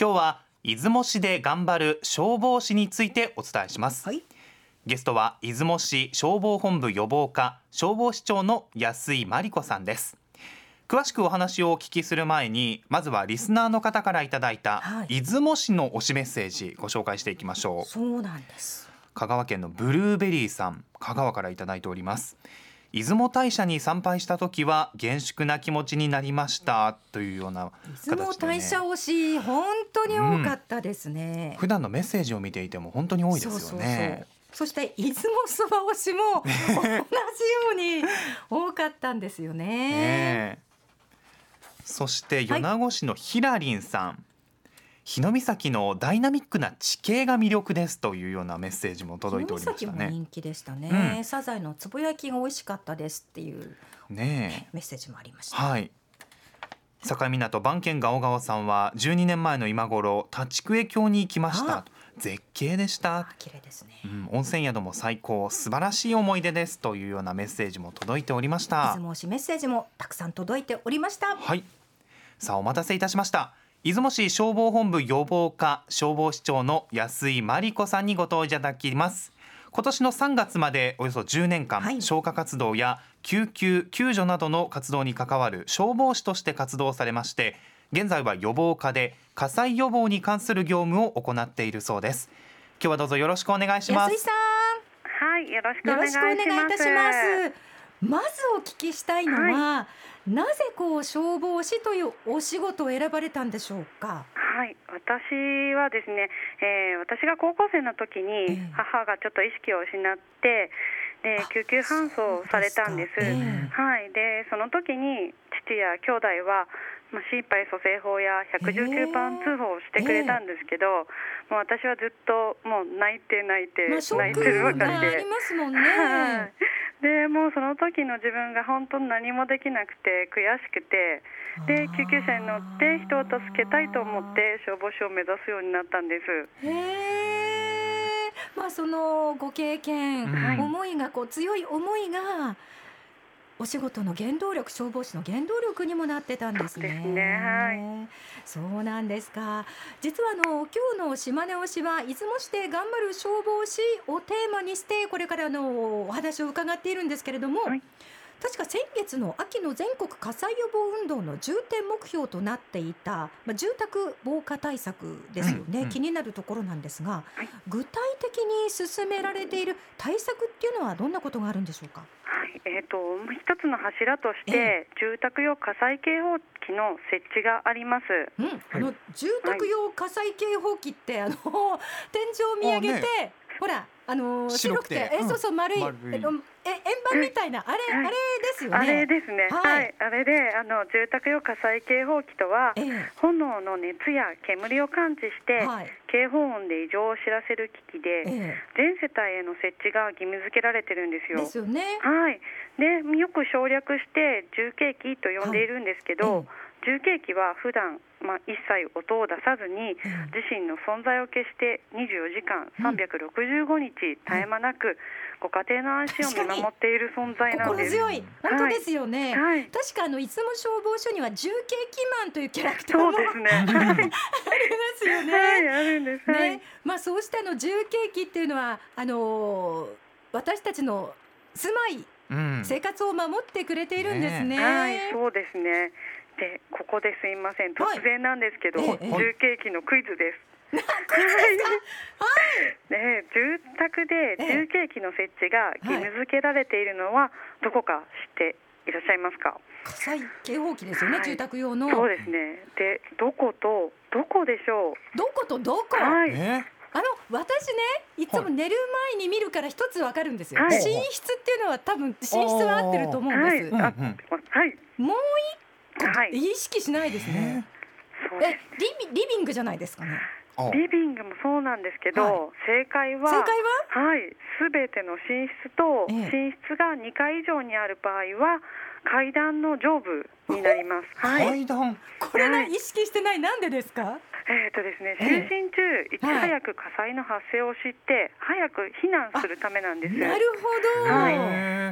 今日は出雲市で頑張る消防士についてお伝えします、はい。ゲストは出雲市消防本部予防課消防士長の安井真理子さんです。詳しくお話をお聞きする前にまずはリスナーの方からいただいたはい。出雲市の推しメッセージご紹介していきましょう。そうなんです。香川県のブルーベリーさん香川からいただいております出雲大社に参拝した時は厳粛な気持ちになりました。というような出雲形で、ね。大社、推し本当に多かったですね、普段のメッセージを見ていても本当に多いですよね。そうそうそうそして出雲そば推しも同じように 多かったんですよね。そして米子市のひらりんさん、日の岬のダイナミックな地形が魅力ですというようなメッセージも届いておりましたね。日の岬も人気でしたね、うん。サザエのつぼ焼きが美味しかったですっていうねメッセージもありましえ、た。はい。境港番犬ガオガオさんは12年前の今頃立久江峡に行きましあ。た絶景でした。あ、綺麗ですね。うん、温泉宿も最高。素晴らしい思い出ですというようなメッセージも届いておりました。メッセージもたくさん届いておりました。はい。さあお待たせいたしました出雲市消防本部予防課消防士長の安井真理子さんにご登場いただきます。今年の3月までおよそ10年間、はい。消火活動や救急救助などの活動に関わる消防士として活動されまして現在は予防課で火災予防に関する業務を行っているそうです。今日はどうぞよろしくお願いします。安井さはい、よろしくん、お願いしよろしくお願いい。たします。まずお聞きしたいのは、なぜこう消防士というお仕事を選ばれたんでしょうか？はい、私はですね、えー私が高校生の時えにえ母がちょっと意識を失って、であ救急搬送されたんです。ですはい、でその時に父や兄弟は、まあ、心肺蘇生法や119番通報をしてくれたんですけど、もう私はずっともう泣いて泣いて泣いてるばクかりで。がありますもんね。はいでもうその時の自分が本当に何もできなくて悔しくてで救急車に乗って人を助けたいと思って消防士を目指すようになったんです。へえ。まあそのご経験、うん思いがこう強い思いがお仕事の原動力消防士の原動力にもなってたんですね。そうですねはいそうなんですか。実はあの今日の島根推しは出雲市で頑張る消防士をテーマにしてこれからあのお話を伺っているんですけれども。はい確か先月の秋の全国火災予防運動の重点目標となっていた、まあ、住宅防火対策ですよね、うんうん。気になるところなんですが、はい。具体的に進められている対策っていうのはどんなことがあるんでしょうか？はい、えー、と一つの柱としえて住宅用火災警報器の設置があります。うん、あの住宅用火災警報器って、あの天井を見上げて、あほらあの白くて。え、そうそう丸い、丸い。え円盤みたいな、あれ、はいあれですよね。あれですね、はい。はい、あれであの住宅用火災警報器とはええ。炎の熱や煙を感知して、はい、警報音で異常を知らせる機器で、え全世帯への設置が義務付けられてるんですえ、よ。ですよね。はい、でよく省略して重景気と呼んでいるんですけど、重景気は普段まあ一切音を出さずにええ自身の存在を消して24時間365日絶え間なくご家庭の安心を見守っている存在なんです。心強い、本当ですよね。はい、確かあの出雲消防署には重慶キマンというキャラクターもありそうですね。はい、ますよね。はい、あるんです。はいね、まあそうしたあの重慶機っていうのはあのー私たちの住まいうん生活を守ってくれているんですね。はい、そうですね。で、ここですいません。はい突然なんですけど、ええ重景気のクイズです。ね、住宅で重景気の設置が義務付けられているのはどこか知っていらっしゃいますか？火災警報器ですよね、はい住宅用の。そうですね。で、どことどこでしょどことどこ、う。はい。えあの私ねいつも寝る前に見るから一つわかるんですよ、はい寝室っていうのは多分寝室は合ってると思うんです、うんうんはい。もう一意識しないですね、えリビリビングじゃないですかね？リビングもそうなんですけど、はい。正解は正解は？はい、すべての寝室とええ。寝室が2階以上にある場合は階段の上部になります。はい、階段。これね、はい。意識してない。なんでですか？えーとですね、就寝中、いち早く火災の発生を知って、早く避難するためなんです。なるほど。はい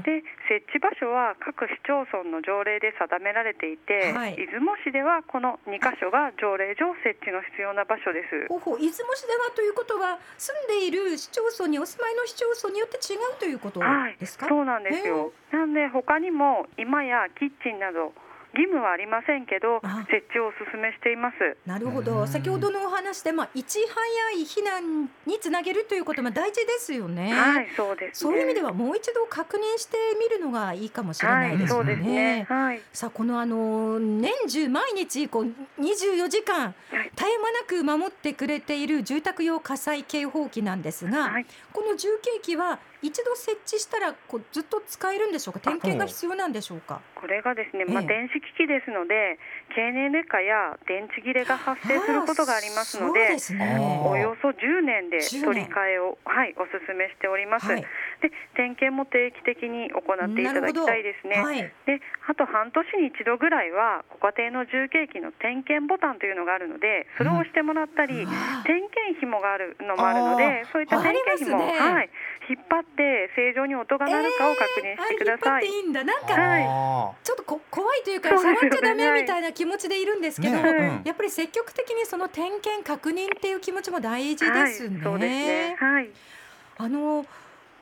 で設置場所は各市町村の条例で定められていて、はい出雲市ではこの2箇所が条例上設置の必要な場所です。ほうほう出雲市ではということは住んでいる市町村にお住まいの市町村によって違うということはいですか？そうなんですよ。なんで他にも今やキッチンなど義務はありませんけどあ設置をお勧めしています。なるほど。うん先ほどのお話でまあいち早い避難につなげるということも大事ですよね。はい、そうです、ね。そういう意味ではもう一度確認してみるのがいいかもしれないですよはい、そうですね。はい。さあこのあの年中毎日こう24時間はい絶え間なく守ってくれている住宅用火災警報器なんですが、はいこの重慶器は一度設置したらこうずっと使えるんでしょうか？点検が必要なんでしょうか？これがですね、まあ、ええ電子機器ですので、経年劣化や電池切れが発生することがありますのでね。あおよそ10年で10年。取り替えを、はい、お勧めしております。はい。で、点検も定期的に行っていただきたいですね。はい。で、あと半年に一度ぐらいはご家庭の重慶器の点検ボタンというのがあるので、それを押してもらったり、あー点検紐があるのもあるので、そういった点検紐ね。はい、引っ張って正常に音が鳴るかを確認してください。あ引っ張っていいんだなんかはいあちょっとこ怖いというか触っちゃダメみたいな気持ちでいるんですけど、ねうんやっぱり積極的にその点検確認っていう気持ちも大事ですね。はい、そうですね。はい。あの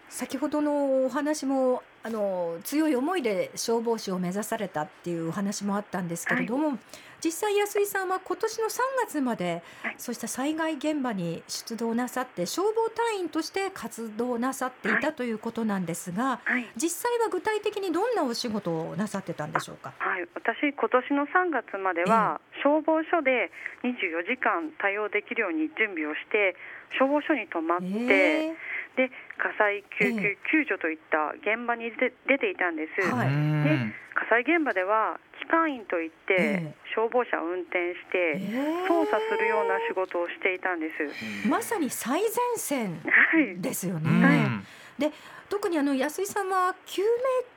先ほどのお話もあの強い思いで消防士を目指されたっていうお話もあったんですけれども、実際安井さんは今年の3月まで、はい。そうした災害現場に出動なさって消防隊員として活動なさっていたはということなんですが、はい。実際は具体的にどんなお仕事をなさってたんでしょうか？はい、私、今年の3月までは、消防署で24時間対応できるように準備をして、消防署に泊まって、え。ーで火災救急、ええ救助といった現場に出出ていたんです、はいうん火災現場では機関員といって、ええ消防車を運転して、えー操作するような仕事をしていたんです。まさに最前線はい、ですようね。ん特にあの安井さんは救命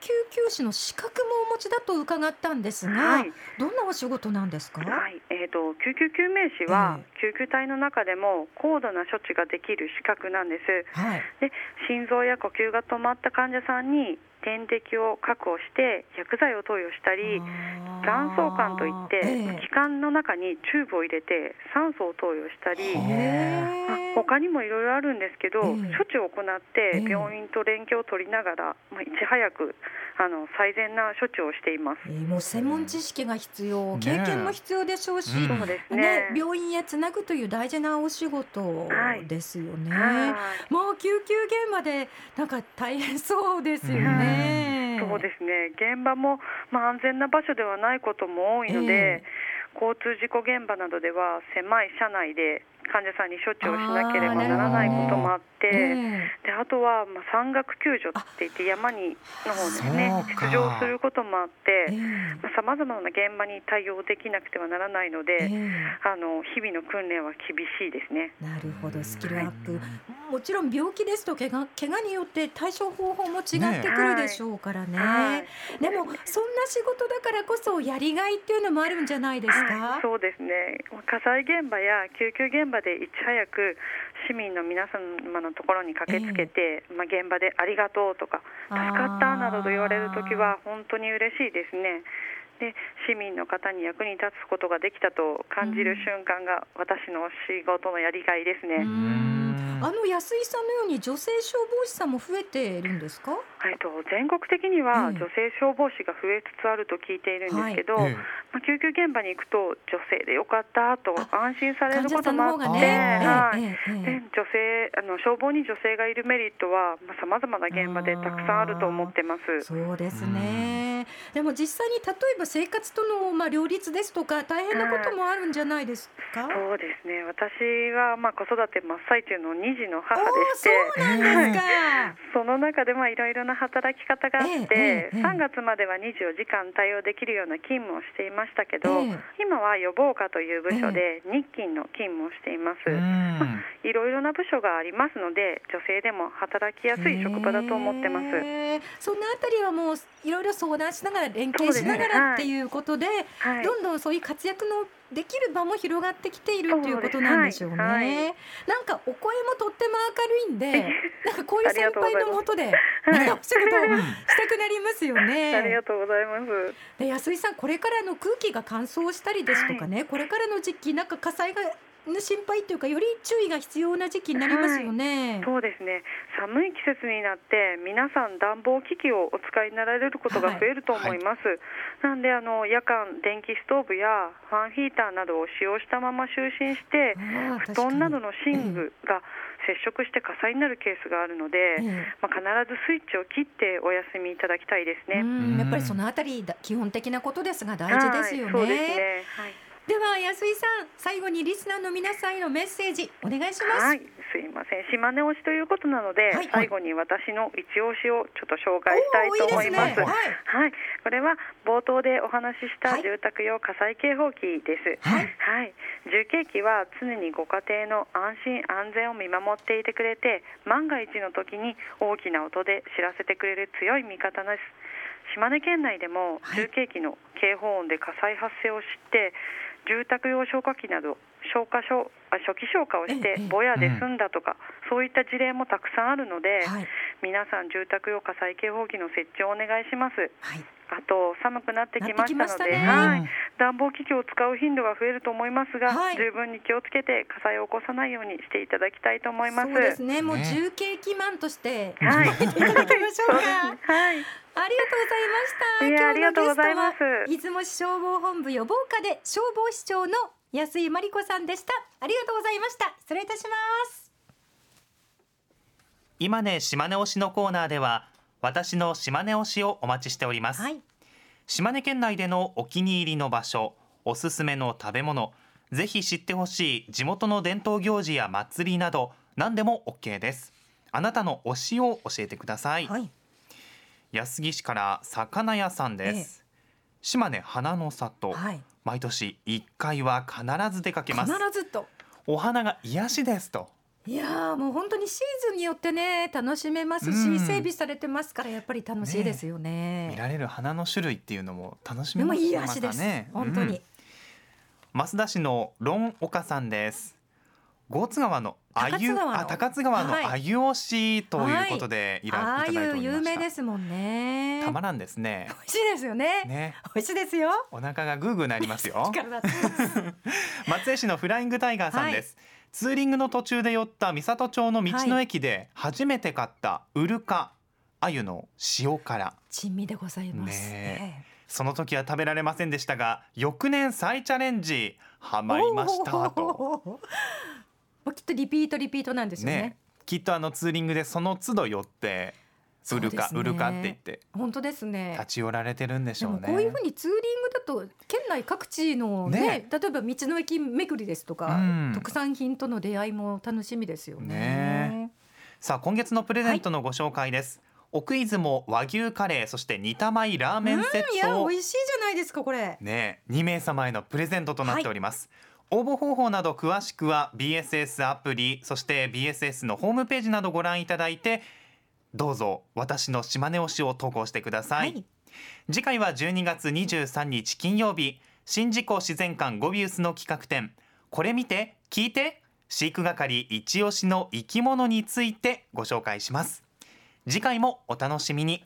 救急士の資格もお持ちだと伺ったんですが、はい。どんなお仕事なんですか？はい、えー、と救急救命士は、救急隊の中でも高度な処置ができる資格なんです。はい。で心臓や呼吸が止まった患者さんに点滴を確保して薬剤を投与したり卵巣管といって、え気管の中にチューブを入れて酸素を投与したり、他にもいろいろあるんですけど、ええ。処置を行ってええ。病院と連携を取りながら、まあ、いち早くあの最善な処置をしています。えーもう専門知識が必要、ね経験も必要でしょうし、うんそうですねね。病院へつなぐという大事なお仕事はいですよね。はいもう救急現場でなんか大変そうですよね。そうですね現場も、まあ、安全な場所ではないことも多いので、え交通事故現場などでは狭い車内で患者さんに処置をしなければならないこともあって、えであとは、まあ、山岳救助って言って山にの方ですね出場することもあっえてさまざ、まな現場に対応できなくてはならないので、ええ。あの日々の訓練は厳しいですね。なるほど。スキルアップもちろん病気ですと怪我怪我によって対処方法も違ってくるでしょうからね。はい。でもそんな仕事だからこそやりがいっていうのもあるんじゃないですか？はい、そうですね。火災現場や救急現場でいち早く市民の皆様のところに駆けつけて、まあ、現場でありがとうとか助かったなどと言われるときは本当に嬉しいですね。で市民の方に役に立つことができたと感じる瞬間が私の仕事のやりがいですね。あの安井さんのように女性消防士さんも増えているんですか？えっと、全国的にはええ女性消防士が増えつつあると聞いているんですけど、ええまあ、救急現場に行くと女性でよかったとあ安心されることもあって、ね、はい。ええええで女性あの消防に女性がいるメリットはさまざ、まな現場でたくさんあると思ってます。そうですね。でも実際に例えば生活とのまあ両立ですとか大変なこともあるんじゃないですか？そうですね私はまあ子育て真っ最中の2児の母でしてそうなんですか。その中でまあいろいろな働き方があって、ええええ3月までは24時間対応できるような勤務をしていましたけど、ええ今は予防課という部署で日勤の勤務をしています。うん いろいろな部署がありますので女性でも働きやすい職場だと思ってます。そのあたりはもういろいろ相談しなががら連携しながらっていうことではい。どんどんそういう活躍のできる場も広がってきているということなんでしょうね。はい。はい。なんかお声もとっても明るいんで、なんかこういう先輩のもとで、いなんかお仕事をしたくなりますよ ありねが。とうございます。で安井さんこれからの空気が乾燥したりですとかね、これからの時期なんか火災がの心配というかより注意が必要な時期になりますよね。そうですね寒い季節になって皆さん暖房機器をお使いになられることが増えると思います、なんであの夜間電気ストーブやファンヒーターなどを使用したまま就寝して布団などの寝具が接触して火災になるケースがあるので、ええまあ、必ずスイッチを切ってお休みいただきたいですね。うんやっぱりそのあたりだ基本的なことですが大事ですよね。はい、そうですね。はいでは安井さん最後にリスナーの皆さんへのメッセージお願いします。はい、すいません。島根推しということなので、はい最後に私の一押しをちょっと紹介したいと思います。ねはいはい、これは冒頭でお話ししはいた住宅用火災警報器です。はいはい、重慶機は常にご家庭の安心安全を見守っていてくれて、万が一の時に大きな音で知らせてくれる強い味方です。島根県内でもはい重慶機の警報音で火災発生を知って、住宅用消火器など消火消あ初期消火をしてええぼやで済んだとか、そういった事例もたくさんあるので、はい。皆さん住宅用火災警報器の設置をお願いします。はいあと寒くなってきましたので、はいうん、暖房機器を使う頻度が増えると思いますが、はい十分に気をつけて火災を起こさないようにしていただきたいと思います。そうですねもうね重景気マンとしてはい、いただきましょうか。はい、ありがとうございました。いや今日のありがとうございますゲストは出雲市消防本部予防課で消防士長の安井真理子さんでした。ありがとうございました。失礼いたします。今ね島根推しのコーナーでは私の島根推しをお待ちしております、はい。島根県内でのお気に入りの場所おすすめの食べ物ぜひ知ってほしい地元の伝統行事や祭りなど何でも OK ですあなたの推しを教えてください、はい。安来市から魚屋さんです、島根花の里、はい。毎年1回は必ず出かけ必ますずと。お花が癒しですといやーもう本当にシーズンによってね楽しめますし、うん整備されてますからやっぱり楽しいですよね。見られる花の種類っていうのも楽しめますいい足です。ね本当に。うん増田市のロン岡さんです。江津川のあゆ高津川のあ高津川のはいあゆ推しということでいら、ああいいました。名ですもんね。たまらんですね。美味しいですよね。ね、美味しいですよ。お腹がグーグーなりますよ。松江市のフライングタイガーさんです。ツーリングの途中で寄った三郷町の道の駅で初めて買ったウルカアユの塩辛。珍味でございます。ねその時は食べられませんでしたが、翌年再チャレンジハマりましたと。きっとリピートリピートなんですよね。ね、きっとあのツーリングでその都度寄ってウルカ、そうですねウルカって言って本当ですね立。ち寄られてるんでしょうね。こういうふうにツーリングだと県内各地のねね例えば道の駅巡りですとか、うん特産品との出会いも楽しみですよね。ねさあ今月のプレゼントのご紹介です。奥出雲和牛カレーそして煮たまいラーメンセうんいや美味しいじゃないですかこれ。ね2名様へのプレゼントとなっております。応募方法など詳しくは BSS アプリそして BSS のホームページなどご覧いただいてどうぞ私の島根推しを投稿してください、はい。次回は12月23日金曜日新事故自然館ゴビウスの企画展。これ見て聞いて飼育係一押しの生き物についてご紹介します。次回もお楽しみに